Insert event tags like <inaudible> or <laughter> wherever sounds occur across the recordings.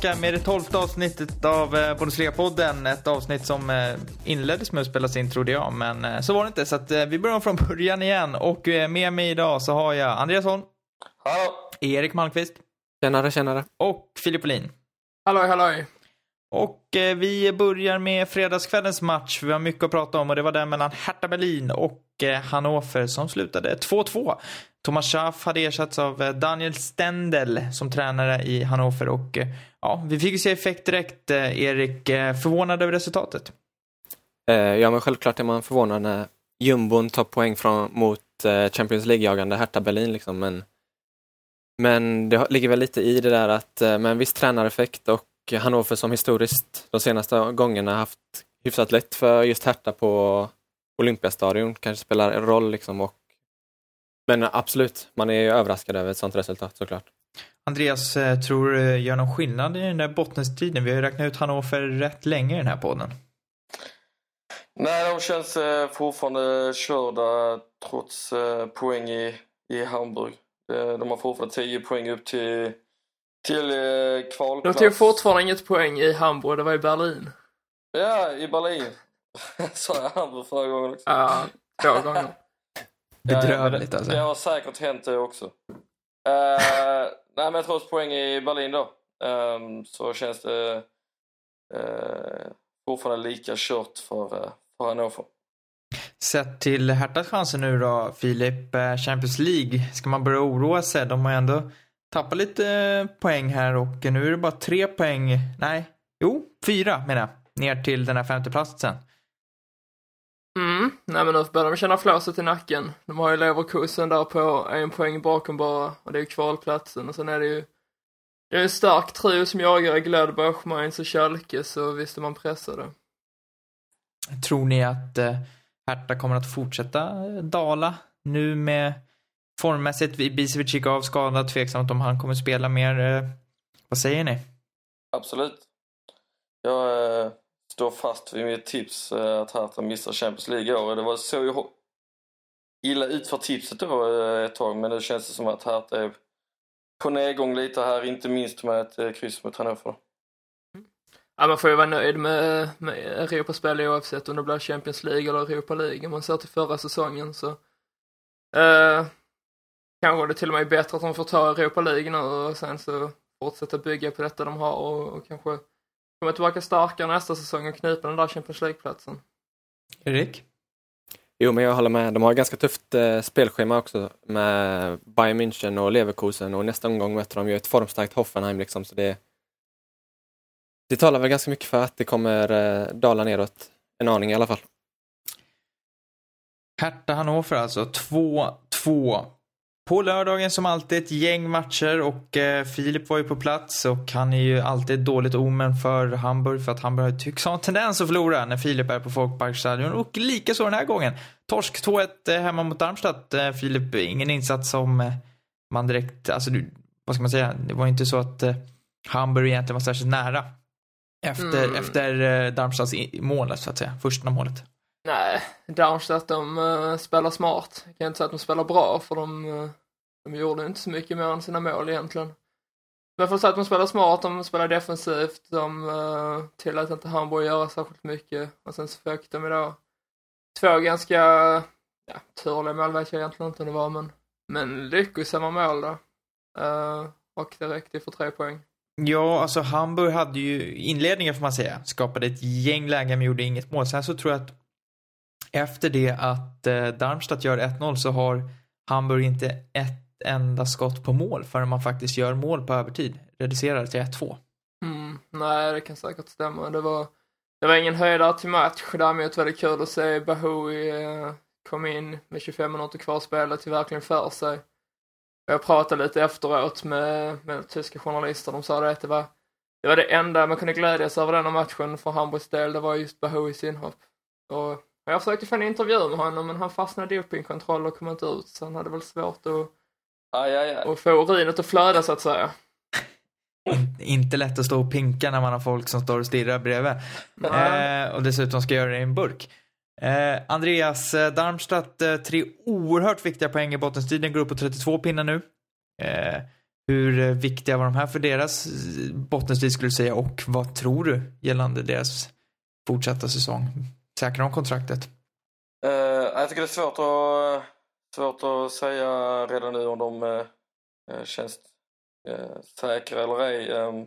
tillbaka med det tolfte avsnittet av eh, Bundesliga-podden. Ett avsnitt som eh, inleddes med att spelas in trodde jag, men eh, så var det inte. Så att, vi börjar från början igen och med mig idag så har jag Andreas Holm. Hallå! Erik Malmqvist. Tjenare, tjenare. Och Filip Olin. Halloj, halloj. Och eh, vi börjar med fredagskvällens match. Vi har mycket att prata om och det var den mellan Hertha Berlin och eh, Hannover som slutade 2-2. Thomas Schaff hade ersatts av eh, Daniel Stendel som tränare i Hannover och ja, vi fick ju se effekt direkt. Erik, förvånad över resultatet? ja, men självklart är man förvånad när jumbon tar poäng från, mot Champions League-jagande Hertha Berlin liksom, men men det ligger väl lite i det där att men viss tränareffekt och Hannover som historiskt de senaste gångerna haft hyfsat lätt för just Hertha på Olympiastadion kanske spelar en roll liksom och men absolut, man är överraskad över ett sånt resultat såklart. Andreas, eh, tror du gör någon skillnad i den där bottenstriden? Vi har ju räknat ut Hannover rätt länge i den här podden. Nej, de känns eh, fortfarande körda trots eh, poäng i, i Hamburg. De har fortfarande 10 poäng upp till till eh, kvalplats. De tog fortfarande inget poäng i Hamburg, det var i Berlin. Ja, i Berlin. <laughs> Sa jag Hamburg förra gången också? Ja, två gånger. <laughs> Bedrövligt alltså. Det har säkert hänt det också. Uh, <laughs> nej men trots poäng i Berlin då um, så känns det uh, fortfarande lika kört för, uh, för Hannover. Sett till Herthas chanser nu då, Filip, Champions League, ska man börja oroa sig? De har ju ändå tappat lite poäng här och nu är det bara tre poäng, nej, jo, fyra menar jag, ner till den här femteplatsen. Mm, nej men nu börjar de känna flåset i nacken. De har ju Leverkusen där på en poäng bakom bara och det är ju kvalplatsen och sen är det ju det är en stark trio som jagar Gladbach, Mainz och Schalke så visst är man pressade. Tror ni att eh, Hertha kommer att fortsätta dala nu med formmässigt? Bisevic gick av skadad, tveksamt om han kommer spela mer. Eh, vad säger ni? Absolut. Jag eh, står fast vid mitt tips eh, att Hertha missar Champions League i år. Det var så ju illa ut för tipset då eh, ett tag men nu känns det som att Hertha är på nedgång lite här, inte minst med ett eh, kryss mot Hannover. Ja, man får ju vara nöjd med, med Europaspel oavsett om det blir Champions League eller Europa League. Om man ser till förra säsongen så eh, kanske det till och med är bättre att de får ta Europa League nu och sen så fortsätta bygga på detta de har och, och kanske komma tillbaka starkare nästa säsong och knipa den där Champions League-platsen. Erik? Jo, men jag håller med. De har ett ganska tufft eh, spelschema också med Bayern München och Leverkusen och nästa omgång möter de ju ett formstarkt Hoffenheim liksom, så det det talar väl ganska mycket för att det kommer eh, dala neråt en aning i alla fall. Hertha Hannover alltså, 2-2 på lördagen som alltid ett gäng matcher och eh, Filip var ju på plats och han är ju alltid ett dåligt omen för Hamburg för att Hamburg tycks ha en tendens att förlora när Filip är på Folkparkstadion och likaså den här gången. Torsk 2-1 eh, hemma mot Darmstadt. Eh, Filip, ingen insats som man direkt, alltså du, vad ska man säga, det var inte så att Hamburg egentligen var särskilt nära efter, mm. efter Darmstadts mål så att säga, första målet. Nej, Darmstadt de uh, spelar smart. Jag kan inte säga att de spelar bra för de, uh, de gjorde inte så mycket mer än sina mål egentligen. Men för att säga att de spelar smart, de spelar defensivt, de uh, tillät inte Hamburg göra särskilt mycket och sen så fick de då två ganska, ja, turliga mål vet jag egentligen inte om det var men, men lyckosamma mål då. Uh, och det räckte för tre poäng. Ja, alltså Hamburg hade ju inledningen får man säga, skapade ett gäng lägen men gjorde inget mål. Sen så tror jag att efter det att eh, Darmstadt gör 1-0 så har Hamburg inte ett enda skott på mål förrän man faktiskt gör mål på övertid. Reducerar till 1-2. Mm, nej, det kan säkert stämma. Det var, det var ingen höjdare till match. Däremot var det kul att se Bahoui eh, kom in med 25 minuter kvar spelet till verkligen för sig. Jag pratade lite efteråt med, med tyska journalister. De sa det att det var, det var det enda man kunde glädjas över denna matchen för Hamburgs del. Det var just Bahouis inhopp. Och jag försökte få en intervju med honom men han fastnade i dopingkontroll och kom inte ut så han hade väl svårt att, aj, aj, aj. att få urinet att flöda så att säga. inte lätt att stå och pinka när man har folk som står och stirrar bredvid. Eh, och dessutom ska göra det i en burk. Eh, Andreas eh, Darmstadt, eh, tre oerhört viktiga poäng i bottenstriden, går upp på 32 pinnar nu. Eh, hur eh, viktiga var de här för deras eh, bottenstrid skulle du säga och vad tror du gällande deras fortsatta säsong? Säkrar de kontraktet? Eh, jag tycker det är svårt att, svårt att säga redan nu om de eh, eh, känns eh, säkra eller ej. Ehm,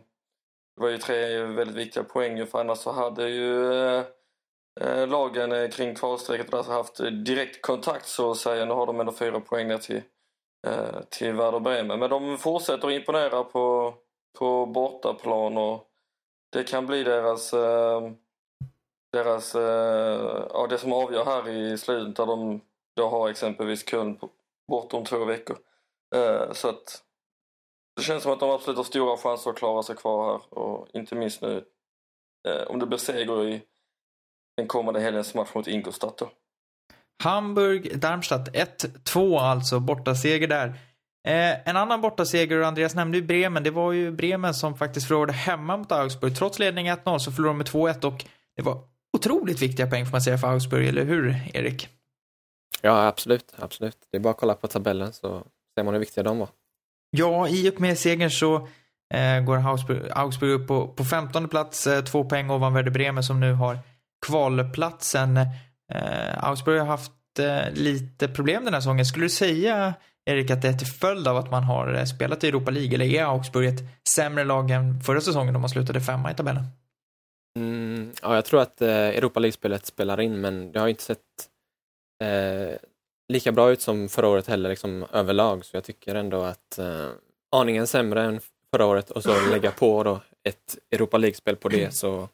det var ju tre väldigt viktiga poäng för annars så hade ju lagen kring kvalstrecket haft direkt kontakt så att säga. Nu har de ändå fyra poäng ner till, till Werder Bremen. Men de fortsätter att imponera på, på bortaplan och det kan bli deras ehm, deras, ja, det som avgör här i slutet där de jag har exempelvis Köln borta om två veckor. Eh, så att det känns som att de absolut har stora chanser att klara sig kvar här och inte minst nu eh, om det blir seger i den kommande helgens match mot Ingolstadt då. Hamburg, Darmstadt 1-2 alltså, bortaseger där. Eh, en annan bortaseger, och Andreas nämnde ju Bremen, det var ju Bremen som faktiskt förlorade hemma mot Augsburg. Trots ledning 1-0 så förlorade de med 2-1 och det var otroligt viktiga poäng får man säga för Augsburg, eller hur Erik? Ja, absolut. absolut. Det är bara att kolla på tabellen så ser man hur viktiga de var. Ja, i och med segern så eh, går Augsburg, Augsburg upp på, på 15 plats, eh, två poäng ovan Werder Bremen som nu har kvalplatsen. Eh, Augsburg har haft eh, lite problem den här säsongen. Skulle du säga, Erik, att det är till följd av att man har eh, spelat i Europa League, eller är Augsburg ett sämre lag än förra säsongen då man slutade femma i tabellen? Mm, ja, jag tror att eh, Europa League-spelet spelar in, men det har inte sett eh, lika bra ut som förra året heller, liksom, överlag. Så jag tycker ändå att eh, aningen sämre än förra året och så <laughs> lägga på då ett Europa League-spel på det så,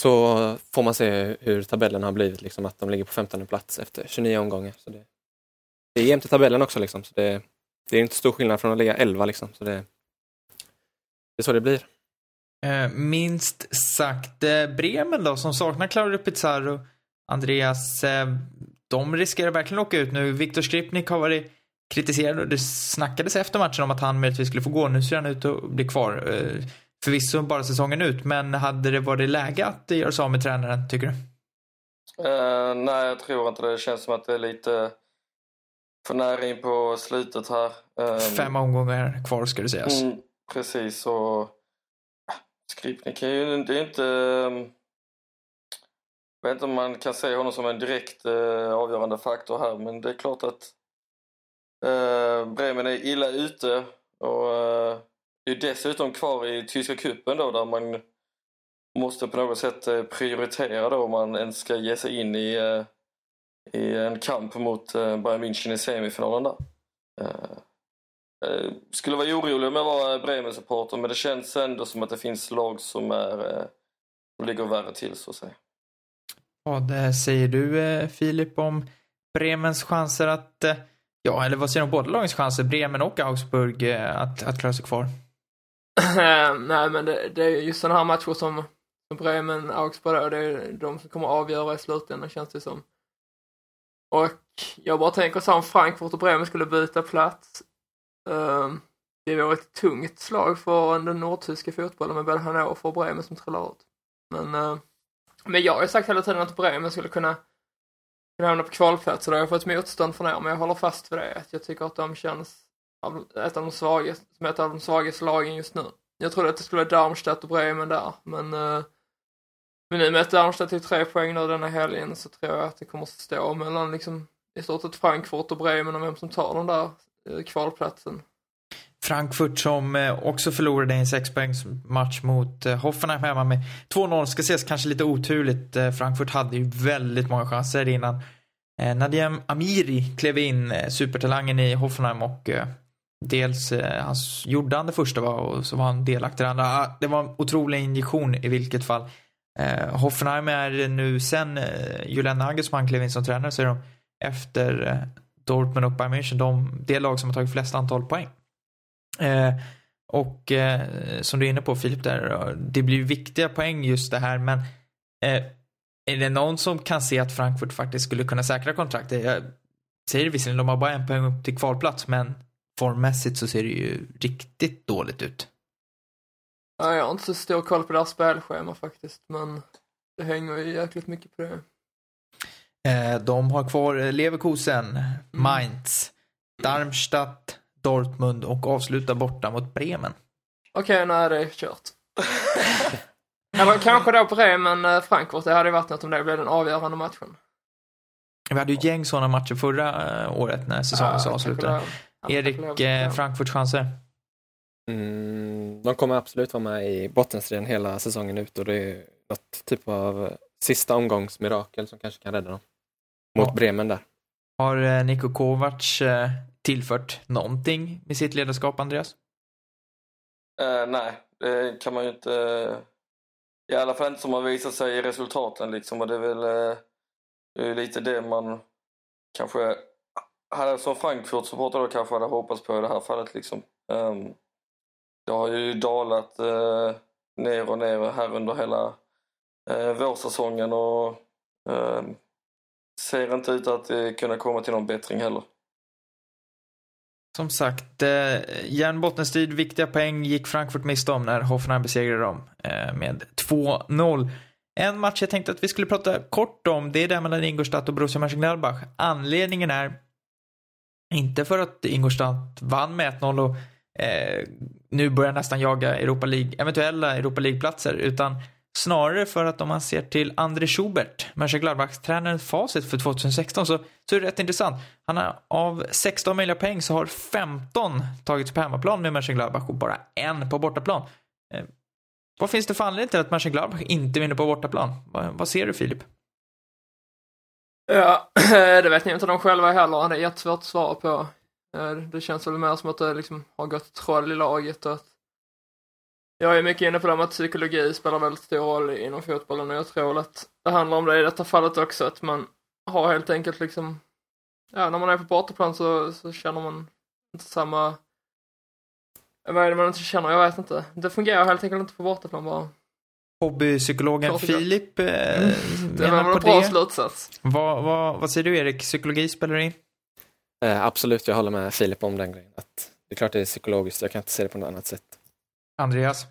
så får man se hur tabellen har blivit, liksom, att de ligger på 15 plats efter 29 omgångar. Så det, det är jämnt i tabellen också, liksom, så det, det är inte stor skillnad från att ligga 11. Liksom, så det, det är så det blir. Eh, minst sagt. Eh, Bremen då, som saknar Claudio Pizarro, Andreas, eh, de riskerar verkligen att åka ut nu. Viktor Skripnik har varit kritiserad och det snackades efter matchen om att han möjligtvis skulle få gå. Nu ser han ut att bli kvar. Förvisso bara säsongen ut, men hade det varit läge att göra sig av med tränaren, tycker du? Uh, nej, jag tror inte det. Det känns som att det är lite för nära in på slutet här. Um, Fem omgångar kvar ska det sägas. Mm, precis, och Skripnik är ju det är inte... Ehm, jag vet inte om man kan se honom som en direkt eh, avgörande faktor här men det är klart att eh, Bremen är illa ute och eh, är dessutom kvar i tyska kuppen då där man måste på något sätt eh, prioritera då om man ens ska ge sig in i, eh, i en kamp mot eh, Bayern München i semifinalen där. Eh, skulle vara orolig om jag var Bremen-supporter men det känns ändå som att det finns lag som, är, eh, som ligger värre till så att säga. Vad säger du eh, Filip om Bremens chanser att, eh, ja eller vad säger du om båda lagens chanser, Bremen och Augsburg, eh, att, att klara sig kvar? <clears throat> Nej men det, det är just sådana här matcher som, Bremen, Augsburg, det är de som kommer avgöra i slutändan känns det som. Och jag bara tänker så om Frankfurt och Bremen skulle byta plats ehm, det var ett tungt slag för den nordtyska fotbollen med både Hannover och Bremen som trillar ut. Men, uh, men jag har ju sagt hela tiden att Bremen skulle kunna, kunna hamna på kvalplats och då har jag fått motstånd från er, men jag håller fast vid det. Att jag tycker att de känns ett av de svagaste, som ett av de svagaste lagen just nu. Jag trodde att det skulle vara Darmstadt och Bremen där, men uh, men nu med att Darmstadt tog tre poäng nu denna helgen så tror jag att det kommer att stå mellan liksom i stort sett Frankfurt och Bremen om vem som tar den där eh, kvalplatsen. Frankfurt som eh, också förlorade en sexpoängsmatch mot eh, Hoffenheim hemma med 2-0. Ska ses kanske lite oturligt. Eh, Frankfurt hade ju väldigt många chanser innan Nadiem Amiri klev in, supertalangen i Hoffenheim och dels han gjorde han det första va, och så var han delaktig i det andra. Ah, det var en otrolig injektion i vilket fall. Hoffenheim är nu sen Julian Nagelsmann klev in som tränare så är de efter Dortmund och Bayern München, de, det lag som har tagit flest antal poäng. Eh, och eh, som du är inne på Filip där, det blir viktiga poäng just det här men eh, är det någon som kan se att Frankfurt faktiskt skulle kunna säkra kontraktet? Jag säger visserligen, de har bara en poäng upp till kvalplats men formmässigt så ser det ju riktigt dåligt ut. Ja, jag har inte så stor koll på deras spelschema faktiskt men det hänger ju jäkligt mycket på det. Eh, de har kvar Leverkusen, Mainz, Darmstadt, Dortmund och avslutar borta mot Bremen. Okej, nu är det kört. <laughs> Eller kanske då Bremen-Frankfurt. Det hade ju varit något om det blev den avgörande matchen. Vi hade ju gäng sådana matcher förra eh, året när säsongen Ja, så kanske avslutade. det- ja, Erik, eh, Frankfurts chanser? Mm, de kommer absolut vara med i bottenstriden hela säsongen ut och det är något typ av sista omgångsmirakel som kanske kan rädda dem. Mot Ja. Bremen där. Har eh, Niko Kovac eh, tillfört någonting med sitt ledarskap, Andreas? Eh, nej, det kan man ju inte... I alla fall inte som har visat sig i resultaten liksom. Och det är väl eh, det är lite det man kanske hade som Frankfurt-supporter då kanske hade hoppats på i det här fallet liksom. Um, det har ju dalat eh, ner och ner här under hela eh, vårsäsongen och eh, ser inte ut att eh, kunna komma till någon bättring heller. Som sagt, eh, järnbottenstrid, viktiga poäng gick Frankfurt miste om när Hoffenheim besegrade dem eh, med 2-0. En match jag tänkte att vi skulle prata kort om, det är den mellan Ingolstadt och Borussia Mönchengladbach. Anledningen är inte för att Ingolstadt vann med 1-0 och eh, nu börjar nästan jaga Europa League, eventuella Europa League-platser, utan snarare för att om man ser till André Schubert, Mönchengladbach-tränarens facit för 2016, så, så är det rätt intressant. Han har av 16 möjliga poäng så har 15 tagits på hemmaplan med Mönchengladbach och bara en på bortaplan. Eh, vad finns det för anledning till att Mönchengladbach inte vinner på bortaplan? Vad, vad ser du Filip? Ja, <clears throat> det vet ni inte de själva heller. Det är jättesvårt att svara på. Eh, det känns väl mer som att det liksom har gått troll i laget och att jag är mycket inne på det med att psykologi spelar väldigt stor roll inom fotbollen och jag tror att det handlar om det i detta fallet också, att man har helt enkelt liksom, ja, när man är på bortaplan så, så känner man inte samma, vad är det man inte känner? Jag vet inte. Det fungerar helt enkelt inte på bortaplan bara. Hobbypsykologen Klart. Filip eh, Det var menar en bra slutsats. Vad, vad, vad säger du Erik? Psykologi spelar in? Eh, absolut, jag håller med Filip om den grejen. Att det är klart det är psykologiskt, jag kan inte se det på något annat sätt. Andreas?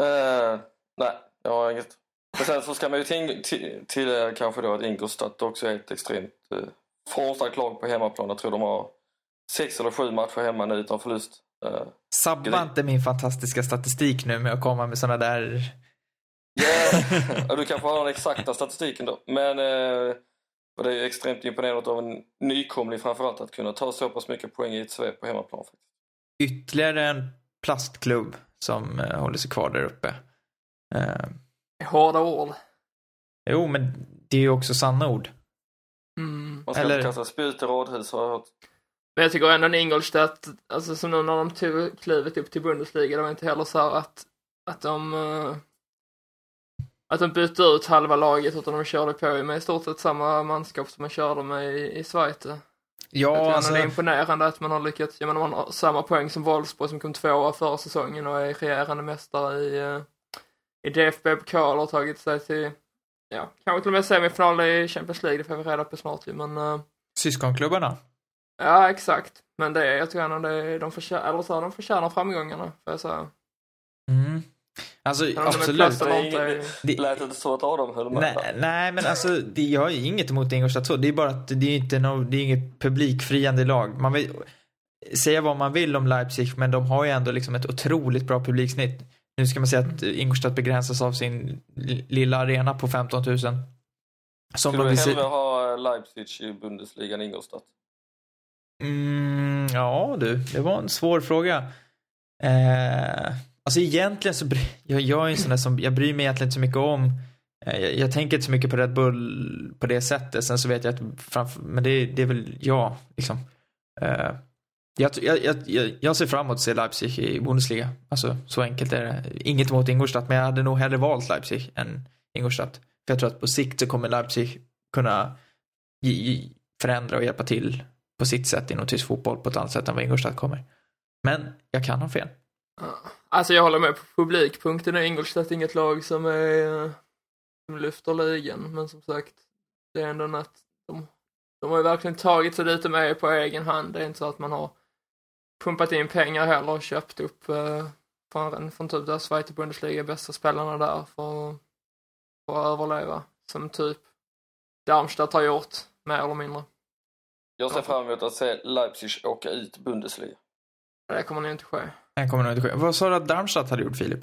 Eh, nej, jag har inget. Men sen så ska man ju till, till, till kanske då att Ingolstadt också är ett extremt eh, formstarkt lag på hemmaplan. Jag tror de har sex eller sju matcher hemma nu utan förlust. Eh, Sabba Grej. inte min fantastiska statistik nu med att komma med sådana där... yeah. <laughs> du kanske har den exakta statistiken då. Men och det är ju extremt imponerande av en nykomling framförallt att kunna ta så pass mycket poäng i ett svep på hemmaplan. faktiskt. Ytterligare en plastklubb som eh, håller sig kvar där uppe. Eh, Hårda ord. jo, men det är ju också sanna ord. Mm. Man ska Eller- inte kasta spjut i radhus har jag hört. Men jag tycker ändå att Ingolstadt, alltså som nu när de tog klivet upp till Bundesliga, det var inte heller så här att, att de eh, att de bytte ut halva laget utan de körde på med i stort sett samma manskap som man körde med i, i Schweiz. Ja, alltså, det är imponerande att man har lyckats, jag menar man har samma poäng som Wolfsburg som kom tvåa förra säsongen och är regerande mästare i, eh, i DFB-pokal och tagit sig till, ja, kanske till och med semifinal i Champions League, det får vi reda på snart ju, men eh, syskonklubbarna. Ja, exakt. Men det, jag tycker ändå det, de, förtjänar, eller så, här, de förtjänar framgångarna, får jag säga. Mm. Alltså, absolut. Det Det, Lät inte så att Adam höll med. nej, nej, men alltså, det, jag har inget emot Ingolstadt så. Det är bara att det är inte no, det är inget publikfriande lag. Man vill säga vad man vill om Leipzig, men de har ju ändå liksom ett otroligt bra publiksnitt. Nu ska man säga att Ingolstadt begränsas av sin li- lilla arena på 15 000. Som Skulle de du hellre ha Leipzig i Bundesliga än Ingolstadt? Mm, ja du, det var en svår fråga. Eh, alltså egentligen så, bry- <laughs> jag, jag är en sån där som, jag bryr mig egentligen inte så mycket om, eh, jag, jag tänker inte så mycket på Red Bull på det sättet. Sen så vet jag att framför, men det, det är väl jag, liksom. Uh, jag, jag, jag, jag- ser fram emot att se Leipzig i Bundesliga. Alltså så enkelt är det. Inget emot Ingolstadt, men jag hade nog hellre valt Leipzig än Ingolstadt. För jag tror att på sikt så kommer Leipzig kunna förändra och hjälpa till på sitt sätt inom tysk fotboll på ett annat sätt än vad Ingolstadt kommer. Men jag kan ha fel. Alltså jag håller med på publikpunkten är Ingolstadt inget lag som är som lyfter ligan, men som sagt, det är ändå att de, de har ju verkligen tagit sig lite mer på egen hand. Det är inte så att man har pumpat in pengar heller och köpt upp eh, från, från typ där Schweiz Bundesliga bästa spelarna där för, för att överleva. Som typ Darmstadt har gjort, mer eller mindre. Jag ser fram emot att se Leipzig åka ut Bundesliga. Det kommer nog inte ske. Det kommer nog inte ske. Vad sa du att Darmstadt hade gjort, Filip?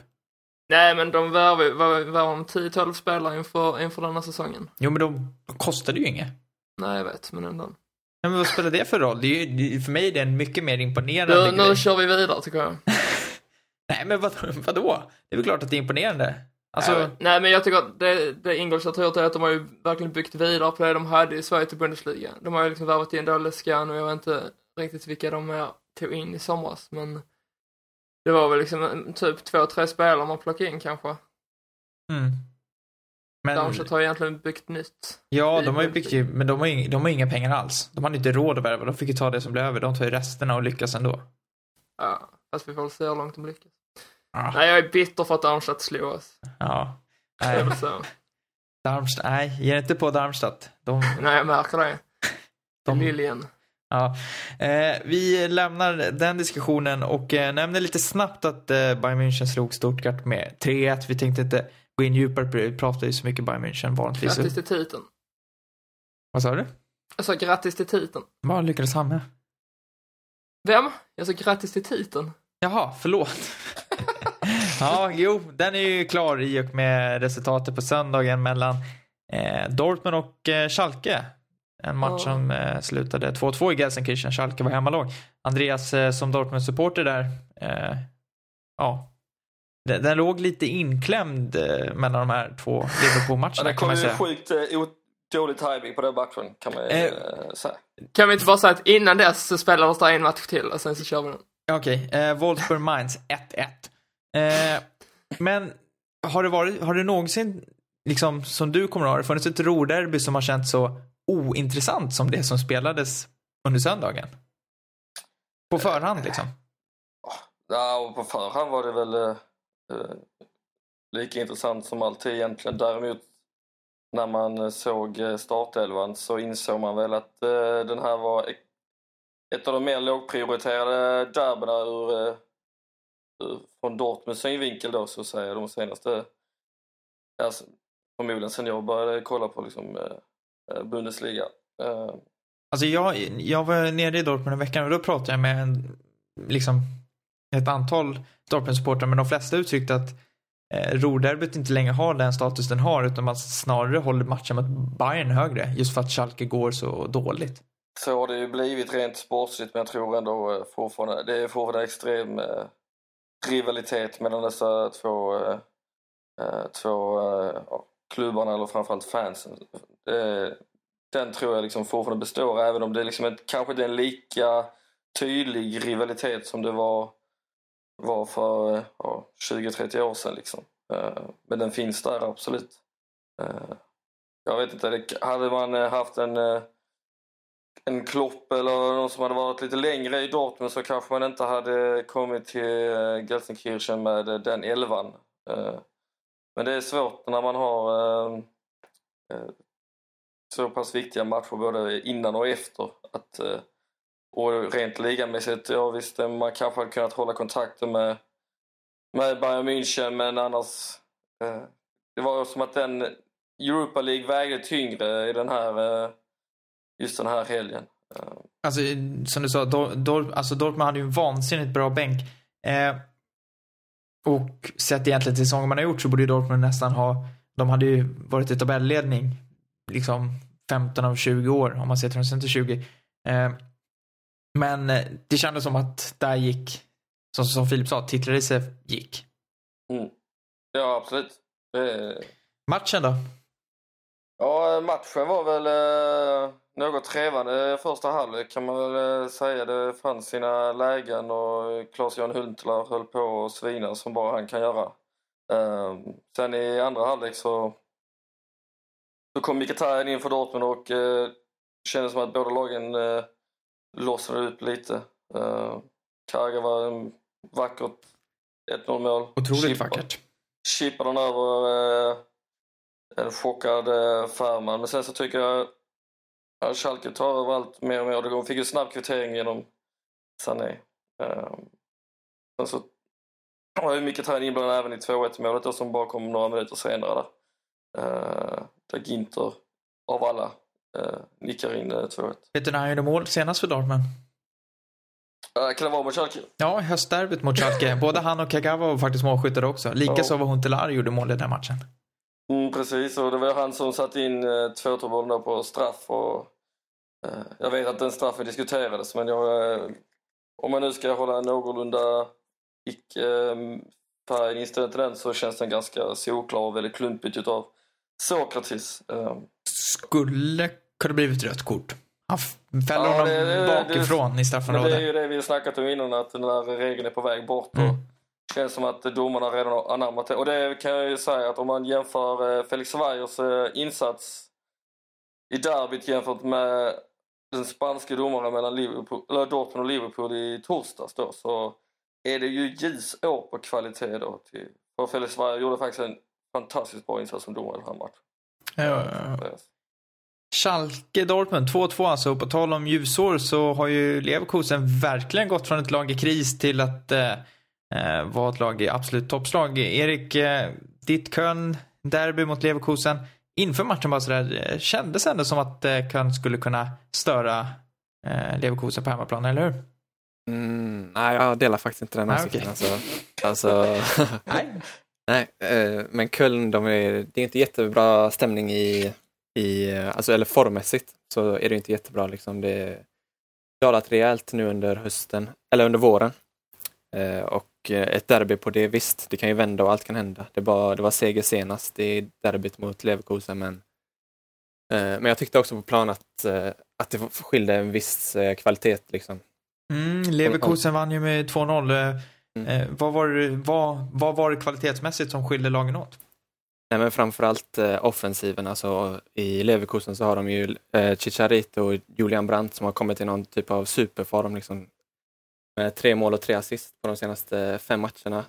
Nej, men de värvar var, var de 10-12 spelare inför, inför denna säsongen. Jo, men de, de kostade ju inget. Nej, jag vet, men ändå. Ja, men vad spelar det för roll? Det är ju, för mig är det en mycket mer imponerande Nu, grej. nu kör vi vidare, tycker jag. <laughs> Nej, men vad, vadå? Det är väl klart att det är imponerande. Alltså, Nej, nej, men jag tycker att det, det Ingolstadt har gjort är att de har ju verkligen byggt vidare på det de hade i Sverige till Bundesliga. De har ju liksom värvat in Dalescan och jag vet inte riktigt vilka de är, tog in i somras, men det var väl liksom en- typ två, tre spelare man plockade in kanske. mm. Men, Darmstadt har egentligen byggt nytt. ja, de har ju byggt men de har ju ing- de har inga pengar alls. De hade inte råd att värva, de fick ju ta det som blev över. De tar ju resterna och lyckas ändå. Ja, fast vi får väl se hur långt de lyckas. Ja. Nej, jag är bitter för att Darmstadt slog oss. Ja. Nej. Darmstadt, nej, ge inte på Darmstadt. De, Nej, jag märker det. de, Liljen. Ja. Eh, vi lämnar den diskussionen och eh, nämner lite snabbt att eh, Bayern München slog Stuttgart med 3-1. Vi tänkte inte gå in djupare på det. Vi pratar ju så mycket Bayern München vanligtvis. Grattis till titeln. Vad sa du? Jag sa grattis till titeln. Vad lyckades han med? Vem? Jag sa grattis till titeln. Jaha, förlåt. <laughs> ja, jo, den är ju klar i och med resultatet på söndagen mellan eh, Dortmund och eh, Schalke. En match Ja. som eh, slutade 2-2 i Gelsenkirchen. Schalke var hemmalag. Andreas eh, som Dortmund-supporter där, eh, ja, den, den låg lite inklämd eh, mellan de här två Ja, Liverpool-matcherna det kan kom ju sjukt eh, dålig timing på den matchen kan man ju Eh. säga. Kan vi inte bara säga att innan dess så spelades det en match till och sen så kör vi den. Okej, eh, Wolfsburg Mainz 1-1. Eh, men har det, varit, har det någonsin, liksom som du kommer ihåg, funnits ett roderby som har känts så ointressant som det som spelades under söndagen? På förhand liksom. Ja, och på förhand var det väl eh, eh, lika intressant som alltid egentligen. Däremot när man eh, såg eh, startelvan så insåg man väl att eh, den här var ett- av de mer lågprioriterade derbyna ur, eh, ur, från Dortmunds synvinkel då så att säga de senaste, alltså, förmodligen sen jag började kolla på liksom eh, eh, Bundesliga. Eh, Alltså jag, jag var nere i Dortmund en vecka och då pratade jag med en, liksom, ett antal Dortmund-supportrar men de flesta uttryckte att eh, roderbyt inte längre har den status den har utan man snarare håller matchen mot Bayern högre just för att Schalke går så dåligt. Så har det ju blivit rent sportsligt men jag tror ändå eh, fortfarande det är fortfarande extrem eh, rivalitet mellan dessa två, eh, eh, två eh, klubbarna eller framförallt fansen. Den tror jag liksom fortfarande består även om det liksom inte, kanske inte är en lika tydlig rivalitet som det var, var för ja, 20-30 år sedan. Liksom. Eh, men den finns där absolut. Eh, jag vet inte, hade man eh, haft en en Klopp eller någon som hade varit lite längre i Dortmund så kanske man inte hade kommit till Gelsenkirchen med den elvan. Men det är svårt när man har ehm, eh, så pass viktiga matcher både innan och efter. Att, eh, och rent ligamässigt, ja visst, eh, man kanske hade kunnat hålla kontakten med, med Bayern München men annars... Eh, det var som att den Europa League vägde tyngre i den här eh, just den här helgen. Alltså som du sa, Dor- Dor- alltså Dortmund hade ju en vansinnigt bra bänk. Eh, och sett egentligen till säsongen man har gjort så borde ju Dortmund nästan ha, de hade ju varit i tabelledning liksom 15 av 20 år om man ser till till 20. Eh, men eh, det kändes som att där gick, som, som Filip sa, titelracet gick. Ja, absolut. Det, Matchen då? Ja, matchen var väl eh, något trevande första halvlek kan man väl eh, säga. Det fanns sina lägen och Claes-Jan Huntelaar höll på att svina som bara han kan göra. Eh, sen i andra halvlek så, så kom Mkhitaryan in för Dortmund och eh, kändes som att båda lagen eh, lossnade upp lite. Eh, Karga var en vackert 1-0 mål. Otroligt Chippa- vackert. chippar den över en chockad eh, Färman. Men sen så tycker jag att Schalke tar över allt mer och mer. De fick ju snabb kvittering genom Sané. Eh, sen så var ju Mkhitaryan inblandad även i 2-1 målet då, som bara kom några minuter senare där. Eh, där Ginter av alla eh, nickar in eh, 2-1. Vet du när han gjorde mål senast för Dortmund? Eh, kan det vara mot Schalke? Ja, höstderbyt mot Schalke. Både han och Kagawa var faktiskt målskyttar också. Likaså Ja. var Huntelaar gjorde mål i den matchen. Mm, precis, och det var han som satte in eh, 2-2 bollen då på straff. Och, eh, jag vet att den straffen diskuterades, men jag, eh, om man nu ska hålla en någorlunda icke-färgad inställning till den så känns den ganska solklar och väldigt klumpigt utav Sokratis. Eh, Skulle kunna blivit rött kort. Han fäller Ja, honom det- det- bakifrån i men det är straffområdet. ju det vi har snackat om innan, att den här regeln är på väg bort. Och Mm. Känns som att domarna redan har anammat det. Och det kan jag ju säga att om man jämför eh, Felix Weyers eh, insats i derbyt jämfört med den spanska domaren mellan Liverpool, eller Dortmund och Liverpool i torsdags då, så är det ju ljusår på kvalitet då. Till, och Felix Weyer gjorde faktiskt en fantastiskt bra insats som domare i den här matchen. Ja. Schalke Dortmund 2-2 alltså. På tal om ljusår så har ju Leverkusen verkligen gått från ett lag i kris till att eh, eh, vara ett lag i absolut toppslag. Erik, eh, ditt Köln derby mot Leverkusen. Inför matchen bara sådär, eh, kändes ändå som att eh, Köln skulle kunna störa eh, Leverkusen på hemmaplan, eller hur? Mm, nej, jag delar faktiskt inte den åsikten. okej. Alltså, <laughs> alltså, <laughs> Nej. nej, eh, men Köln, de är, det är inte jättebra stämning i, i eh, alltså, eller formmässigt så är det inte jättebra. Liksom. Det har dalat rejält nu under hösten, eller under våren. Eh, och eh, ett derby på det, visst, det kan ju vända och allt kan hända. Det var, det var seger senast, är derbyt mot Leverkusen, men eh, men jag tyckte också på plan att, eh, att det skilde en viss kvalitet. Liksom. Mm, Leverkusen vann ju med 2-0. Eh, Mm. vad, var, vad, vad var det kvalitetsmässigt som skilde lagen åt? Nej, men framförallt eh, offensiven. Alltså, I Leverkusen så har de ju eh, Chicharito och Julian Brandt som har kommit i någon typ av superform. Liksom, med tre mål och tre assist på de senaste fem matcherna.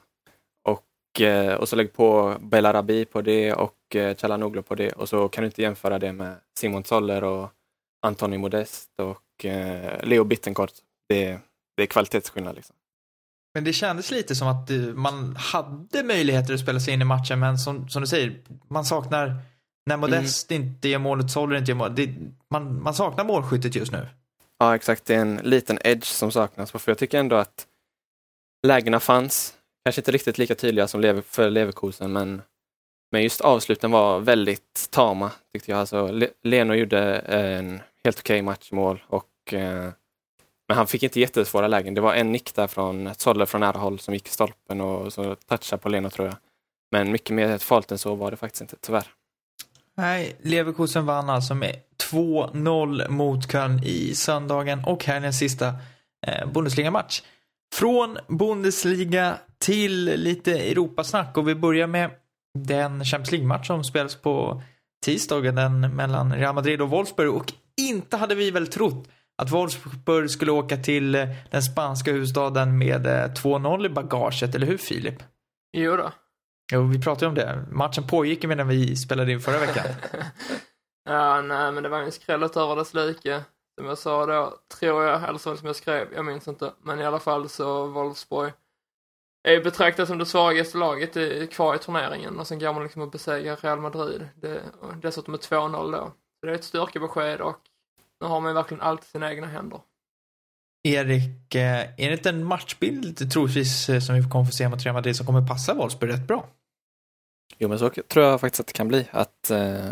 Och, eh, och så lägg på Belarabi på det och eh, Chalanoglu på det. Och så kan du inte jämföra det med Simon Zoller och Antoni Modest och eh, Leo Bittencourt. Det, det är kvalitetsskillnad. Liksom. Men det kändes lite som att man hade möjligheter att spela sig in i matchen, men som, som du säger, man saknar när Modest inte gör målet, Soller inte gör mål. Det, man, man saknar målskyttet just nu. Ja, exakt. Det är en liten edge som saknas. För jag tycker ändå att lägena fanns. Kanske inte riktigt lika tydliga som för Leverkusen, men, men just avsluten var väldigt tama, tyckte jag. Alltså, Le- Leno gjorde eh, en helt okej matchmål, och, eh, men han fick inte jättesvåra lägen. Det var en nick där från Zoller från nära håll som gick i stolpen och så touchade på Leno, tror jag. Men mycket mer farligt än så var det faktiskt inte, tyvärr. Nej, Leverkusen vann alltså med 2-0 mot Köln i söndagen och helgens sista eh, Bundesliga-match. Från Bundesliga till lite Europasnack och vi börjar med den Champions League-match som spelas på tisdagen, den mellan Real Madrid och Wolfsburg och inte hade vi väl trott att Wolfsburg skulle åka till eh, den spanska huvudstaden med eh, 2-0 i bagaget, eller hur Filip? Jo då. Jo, vi pratade om det. Matchen pågick ju medan vi spelade in förra veckan. <laughs> ja, nej, men det var ju en skrället över dess like. Som jag sa då, tror jag, eller så som jag skrev, jag minns inte. Men i alla fall så Wolfsburg är betraktat som det svagaste laget i, kvar i turneringen och sen går man liksom och besegrar Real Madrid. Det, dessutom med 2-0 då. Så det är ett styrkebesked och nu har man ju verkligen allt i sina egna händer. Erik, eh, är det inte en matchbild troligtvis eh, som vi kommer få se mot Real Madrid som kommer passa Wolfsburg rätt bra? Jo, men så tror jag faktiskt att det kan bli. Att, eh,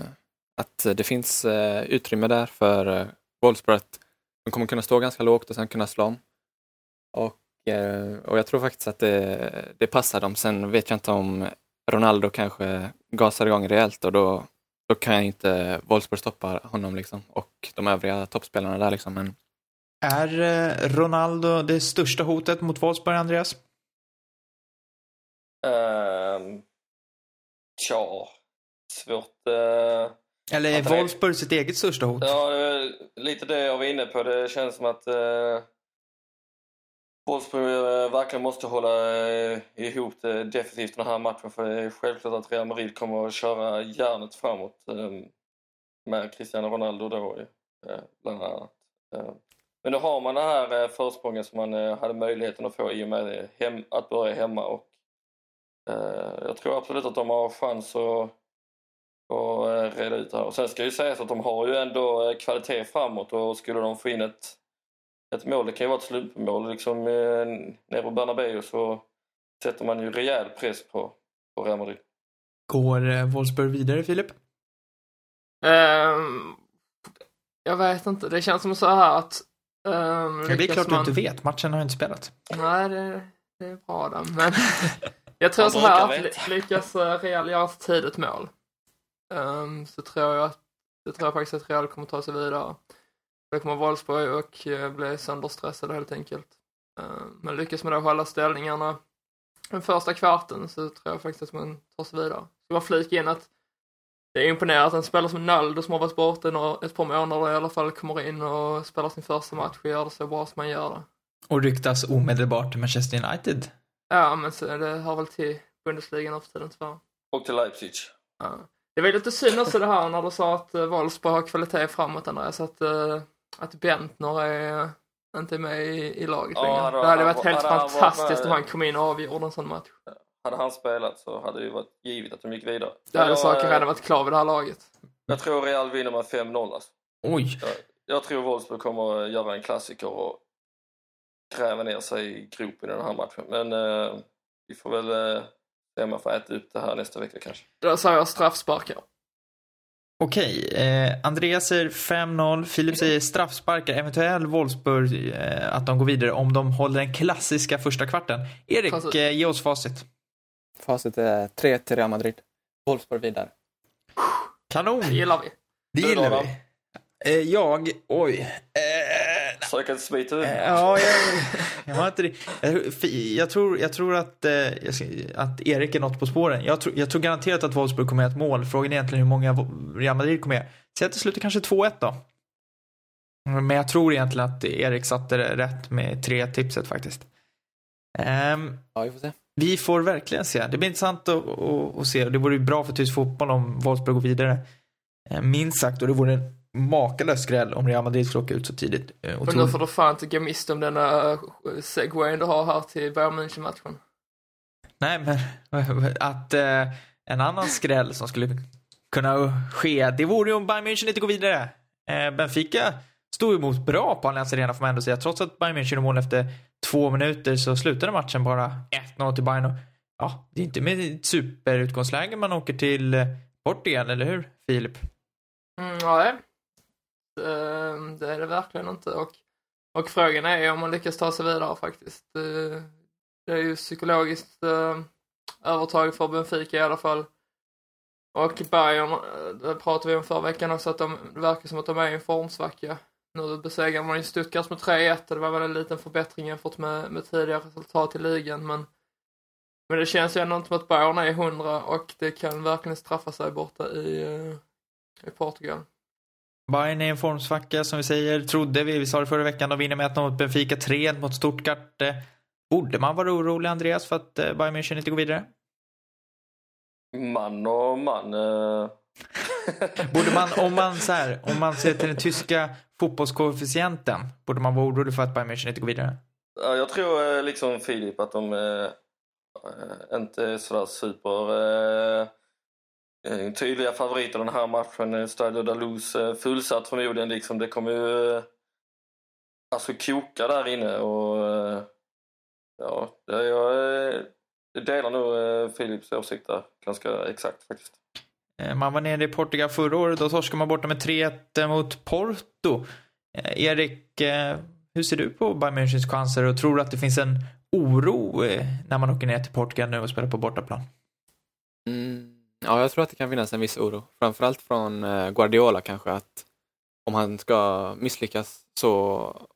att det finns eh, utrymme där för eh, Wolfsburg att de kommer kunna stå ganska lågt och sen kunna slå om. Och, eh, och jag tror faktiskt att det, det passar dem. Sen vet jag inte om Ronaldo kanske gasar igång rejält och då, då kan inte Wolfsburg stoppa honom liksom. och de övriga toppspelarna där. Liksom. Men Är eh, Ronaldo det största hotet mot Wolfsburg, Andreas? Ehm, tja, svårt. eh, Eller är det Wolfsburg sitt eget största hot? Ja, är lite det jag var inne på. Det känns som att eh, Wolfsburg eh, verkligen måste hålla eh, ihop det definitivt den här matchen. För det är självklart att Real Madrid kommer att köra järnet framåt eh, med Cristiano Ronaldo då eh, bland annat. Eh, men nu har man det här eh, försprånget som man eh, hade möjligheten att få i och med hem, att börja hemma. Och, eh, jag tror absolut att de har chans att och eh, reda ut det här. Och sen ska ju sägas att de har ju ändå eh, kvalitet framåt och skulle de få in ett, ett mål, det kan ju vara ett slumpmål liksom eh, nere på Bernabéu så sätter man ju rejäl press på, på Real Madrid. Går Wolfsburg vidare, Filip? Ehm, jag vet inte, det känns som så här att um, Ja, det är klart du inte vet. Matchen har ju inte spelat. Nej, det, det är bra då, men <laughs> jag tror Man så här att lyckas Real göra ett tidigt mål ehm, så tror jag att jag tror faktiskt att Real kommer ta sig vidare. Det kommer Wolfsburg och eh, bli sönderstressade helt enkelt. Ehm, men lyckas man då hålla ställningarna den första kvarten så tror jag faktiskt att man tar sig vidare. Ska bara flika in att det är imponerande att en spelare som Naldo som har varit borta ett par månader i alla fall kommer in och spelar sin första match och gör det så bra som man gör det. Och ryktas omedelbart till Manchester United. Ja, men så det hör väl till Bundesliga nu för tiden tyvärr. Och till Leipzig. Ja. Det var lite synd också det här när du sa att uh, Wolfsburg har kvalitet framåt Andreas, att, uh, att Bentner är inte med i, i laget Ja, längre. hade- Det hade varit helt hade fantastiskt om han kom in och avgjorde en sån match. Hade han spelat så hade det ju varit givet att de gick vidare. Det hade saker eh, redan varit klar vid det här laget. Jag tror Real vinner med 5-0 alltså. Oj. jag, jag tror Wolfsburg kommer att göra en klassiker och gräva ner sig i gropen i den här matchen. Men eh, vi får väl eh, se om jag får äta upp det här nästa vecka kanske. Då sa jag straffsparkar. Okej, eh, Andreas säger 5-0, Filip säger straffsparkar, eventuell Wolfsburg eh, att de går vidare om de håller den klassiska första kvarten. Erik, eh, ge oss facit. Facit är 3 till Real Madrid. Wolfsburg vidare. Kanon! Det gillar vi. Det gillar vi. Eh, jag, oj. <laughs> Eh, Försök inte smita Eh, ut. Ja, jag, jag har inte det. Jag, tror, jag tror att, eh, att Erik är något på spåren. Jag tror, jag tror garanterat att Wolfsburg kommer att ett mål. Frågan är egentligen hur många Real Madrid kommer att göra. Säg att det slutar kanske 2-1 då. Men jag tror egentligen att Erik satte det rätt med tre tipset faktiskt. Ehm, Ja, vi får se. vi får verkligen se. Det blir intressant att, att, att se. Det vore ju bra för tysk fotboll om Wolfsburg går vidare. Eh, Minst sagt. Och det vore en makalös skräll om Real Madrid skulle åka ut så tidigt. Eh, Och otroligt. nu får du fan inte gå miste om denna uh, segwayen du har här till Bayern München-matchen. Nej, men <laughs> att eh, en annan skräll som skulle kunna ske, det vore ju om Bayern München inte går vidare. Eh, Benfica stod emot bra på Allianz Arena får man ändå säga. Trots att Bayern München gjorde mål efter två minuter så slutade matchen bara 1-0 till Bayern. Och, ja, det är inte med ett superutgångsläge man åker till eh, Portugal, eller hur Filip? Mm. Ehm, Ehm, det är det verkligen inte. Och, och frågan är om man lyckas ta sig vidare faktiskt. Eh, det, är ju psykologiskt eh, övertag för Benfica i alla fall. Och Bayern, eh, det pratade vi om förra veckan också, att de, det verkar som att de är i en formsvacka. Nu besegrar man ju Stuttgart med 3-1 och det var väl en liten förbättring jämfört med, med tidigare resultat i ligan. Men, men det känns ju ändå inte som att Bayern är 100 och det kan verkligen straffa sig borta i, i Portugal. Bayern är en formsvacka som vi säger, trodde vi. Vi sa det förra veckan, de vinner med 1-0 mot Benfica, 3 mot Stuttgart. Eh, Borde man vara orolig, Andreas, för att eh, Bayern München inte går vidare? Man och man. Eh. <laughs> Borde man, om man, så här, om man ser till den tyska fotbollskoefficienten, borde man vara orolig för att Bayern München inte går vidare? Ja, jag tror eh, liksom Filip att de eh, inte är sådär super eh, tydliga favoriter den här matchen. Eh, Stadio Dalus eh, fullsatt förmodligen. Liksom. Det kommer ju eh, alltså koka där inne och eh, ja, det, jag eh, delar nog eh, Filips åsikt där ganska exakt faktiskt. Eh, Man var nere i Portugal förra året, då torskade man borta med 3-1 mot Porto. Eh, Erik, eh, hur ser du på Bayern Münchens chanser och tror du att det finns en oro eh, när man åker ner till Portugal nu och spelar på bortaplan? Mm, ja, jag tror att det kan finnas en viss oro. Framförallt från eh, Guardiola kanske att om han ska misslyckas så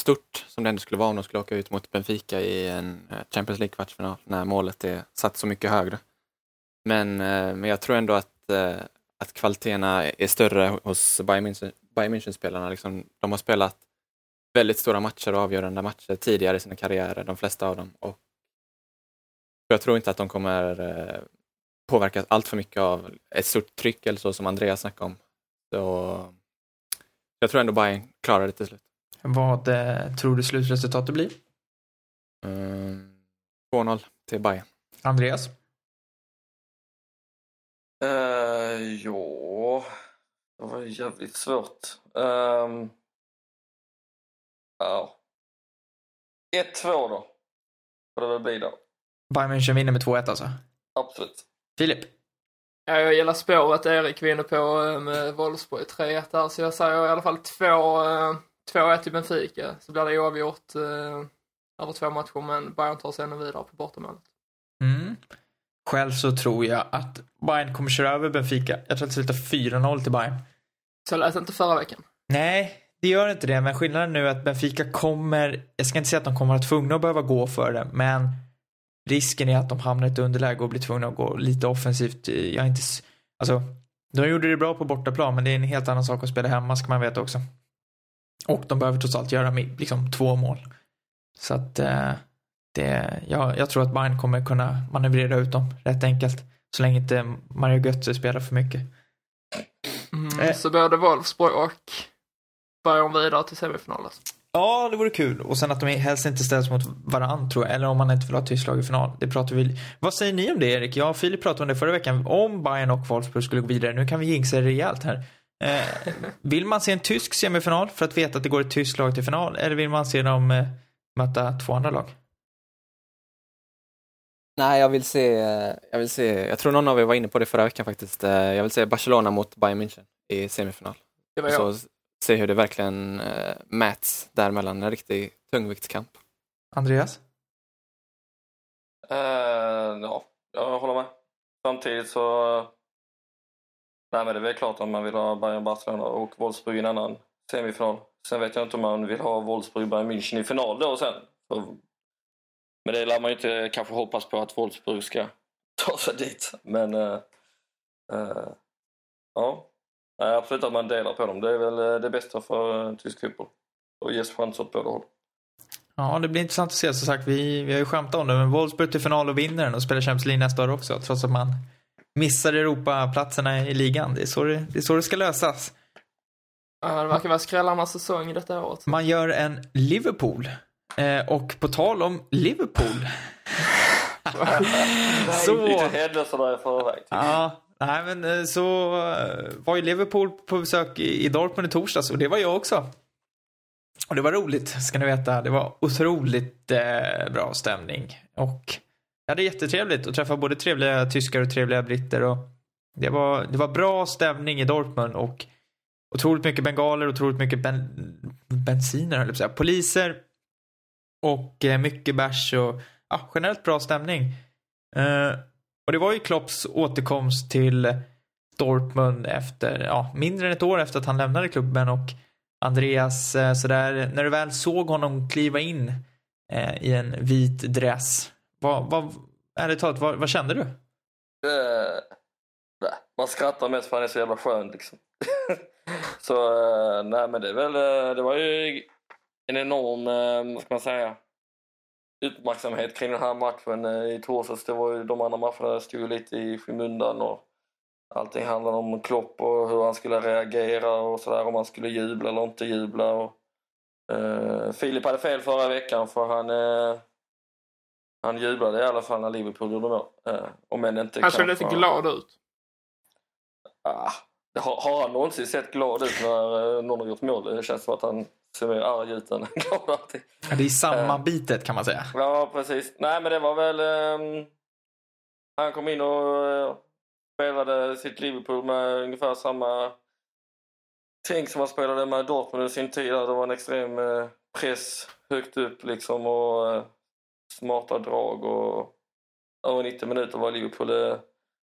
stort som det ändå skulle vara om de skulle åka ut mot Benfica i en eh, Champions League-kvartsfinal när målet är satt så mycket högre. Men, eh, men jag tror ändå att, att kvaliteterna är större hos Bayern München- Bayern München-spelarna. Liksom, de har spelat väldigt stora matcher och avgörande matcher tidigare i sina karriärer, de flesta av dem. Och jag tror inte att de kommer påverkas allt för mycket av ett stort tryck eller så som Andreas snackade om. Så jag tror ändå Bayern klarar det till slut. Vad eh, tror du slutresultatet blir? Mm, 2-0 till Bayern. Andreas? Uh, ja, det var jävligt svårt. Um, ja. 1-2 då. Får det väl bli då. Bayern München vinner med 2-1 alltså? Absolut. Filip? Ja, jag gillar spåret Erik vinner på eh, med Wolfsburg 3-1 där, så jag säger i alla fall 2-1 till Benfica. Så blir det oavgjort eh, över två matcher, men Bayern tar sig ännu vidare på bortamålet. Mm. Själv så tror jag att Bayern kommer köra över Benfica. Jag tror att det slutar 4-0 till Bayern. Så lät inte förra veckan. Nej, det gör inte det, men skillnaden nu är att Benfica kommer, jag ska inte säga att de kommer att vara tvungna att behöva gå för det, men risken är att de hamnar i ett underläge och blir tvungna att gå lite offensivt. Jag är inte, alltså, de gjorde det bra på bortaplan, men det är en helt annan sak att spela hemma, ska man veta också. Och de behöver trots allt göra liksom två mål. Så att eh, det, ja, jag tror att Bayern kommer kunna manövrera ut dem rätt enkelt. Så länge inte Mario Götze spelar för mycket. Mm, eh. Så både Wolfsburg och Bayern vidare till semifinalen. Ja, det vore kul. Och sen att de helst inte ställs mot varann tror jag. Eller om man inte vill ha tysk lag i final. Det pratar vi... Vad säger ni om det Erik? Jag och Filip pratade om det förra veckan. Om Bayern och Wolfsburg skulle gå vidare. Nu kan vi jinxa det rejält här. Eh, vill man se en tysk semifinal för att veta att det går ett tyskt lag till final? Eller vill man se dem eh, möta två andra lag? Nej, jag vill se, jag vill se, jag tror någon av er var inne på det förra veckan faktiskt. Eh, jag vill se Barcelona mot Bayern München i semifinal. Det var jag. Så se hur det verkligen äh, mäts däremellan, en riktig tungviktskamp. Andreas? Uh, ja, jag håller med. Samtidigt så... Nej men det är väl klart att man vill ha Bayern Barcelona och Wolfsburg i en annan semifinal. Sen vet jag inte om man vill ha Wolfsburg Bayern München i final då sen. Men det lär man ju inte kanske hoppas på att Wolfsburg ska ta sig dit. Men... Uh, uh, ja, Nej, absolut att man delar på dem. Det är väl eh, det bästa för eh, tysk fotboll. Och ges chans åt båda håll. Ja, det blir intressant att se. Som sagt, vi, vi har ju skämtat om det, men Wolfsburg till final och vinner den och spelar Champions League nästa år också. Trots att man missar Europaplatserna i ligan. Det är så det, det, är så det ska lösas. Ja, det verkar vara skrällarnas säsong detta året. Man gör en Liverpool. Eh, och på tal om Liverpool. <laughs> så... Lite händelserna i förväg. Ja, Nej, men eh, så eh, var ju Liverpool på besök i Dortmund i torsdags och det var jag också. Och det var roligt, ska ni veta. Det var otroligt eh, bra stämning. Och jag hade jättetrevligt att träffa både trevliga tyskar och trevliga britter. Och det, var, det var bra stämning i Dortmund och otroligt mycket bengaler, otroligt mycket ben, bensiner, höll jag på att säga. Poliser och eh, mycket bärs och ja, generellt bra stämning. Eh, och det var ju Klopps återkomst till Dortmund efter, ja, mindre än ett år efter att han lämnade klubben och Andreas, eh, sådär, när du väl såg honom kliva in eh, i en vit dress, vad, vad, ärligt talat, vad, vad kände du? Uh, man skrattar mest för han är så jävla skön liksom. <laughs> så, uh, nej men det är väl, uh, det var ju en enorm, vad ska man säga, uppmärksamhet kring den här matchen eh, i torsdags. Det var ju, de andra matcherna stod lite i skymundan och allting handlade om Klopp och hur han skulle reagera och sådär, om han skulle jubla eller inte jubla. Och, uh, Filip hade fel förra veckan för han, uh, han jublade i alla fall när Liverpool gjorde mål. Uh, om än inte han såg lite glad ut. Ah, har, har han någonsin sett glad ut när någon har gjort mål? Det känns som att han ser mer arg ut än glad alltid. Ja, det är samma uh, bitet kan man säga. Ja, precis. Nej, men det var väl... Um, han kom in och uh, spelade sitt Liverpool med ungefär samma tänk som han spelade med Dortmund i sin tid. Det var en extrem uh, press högt upp liksom och uh, smarta drag och över 90 minuter var Liverpool det,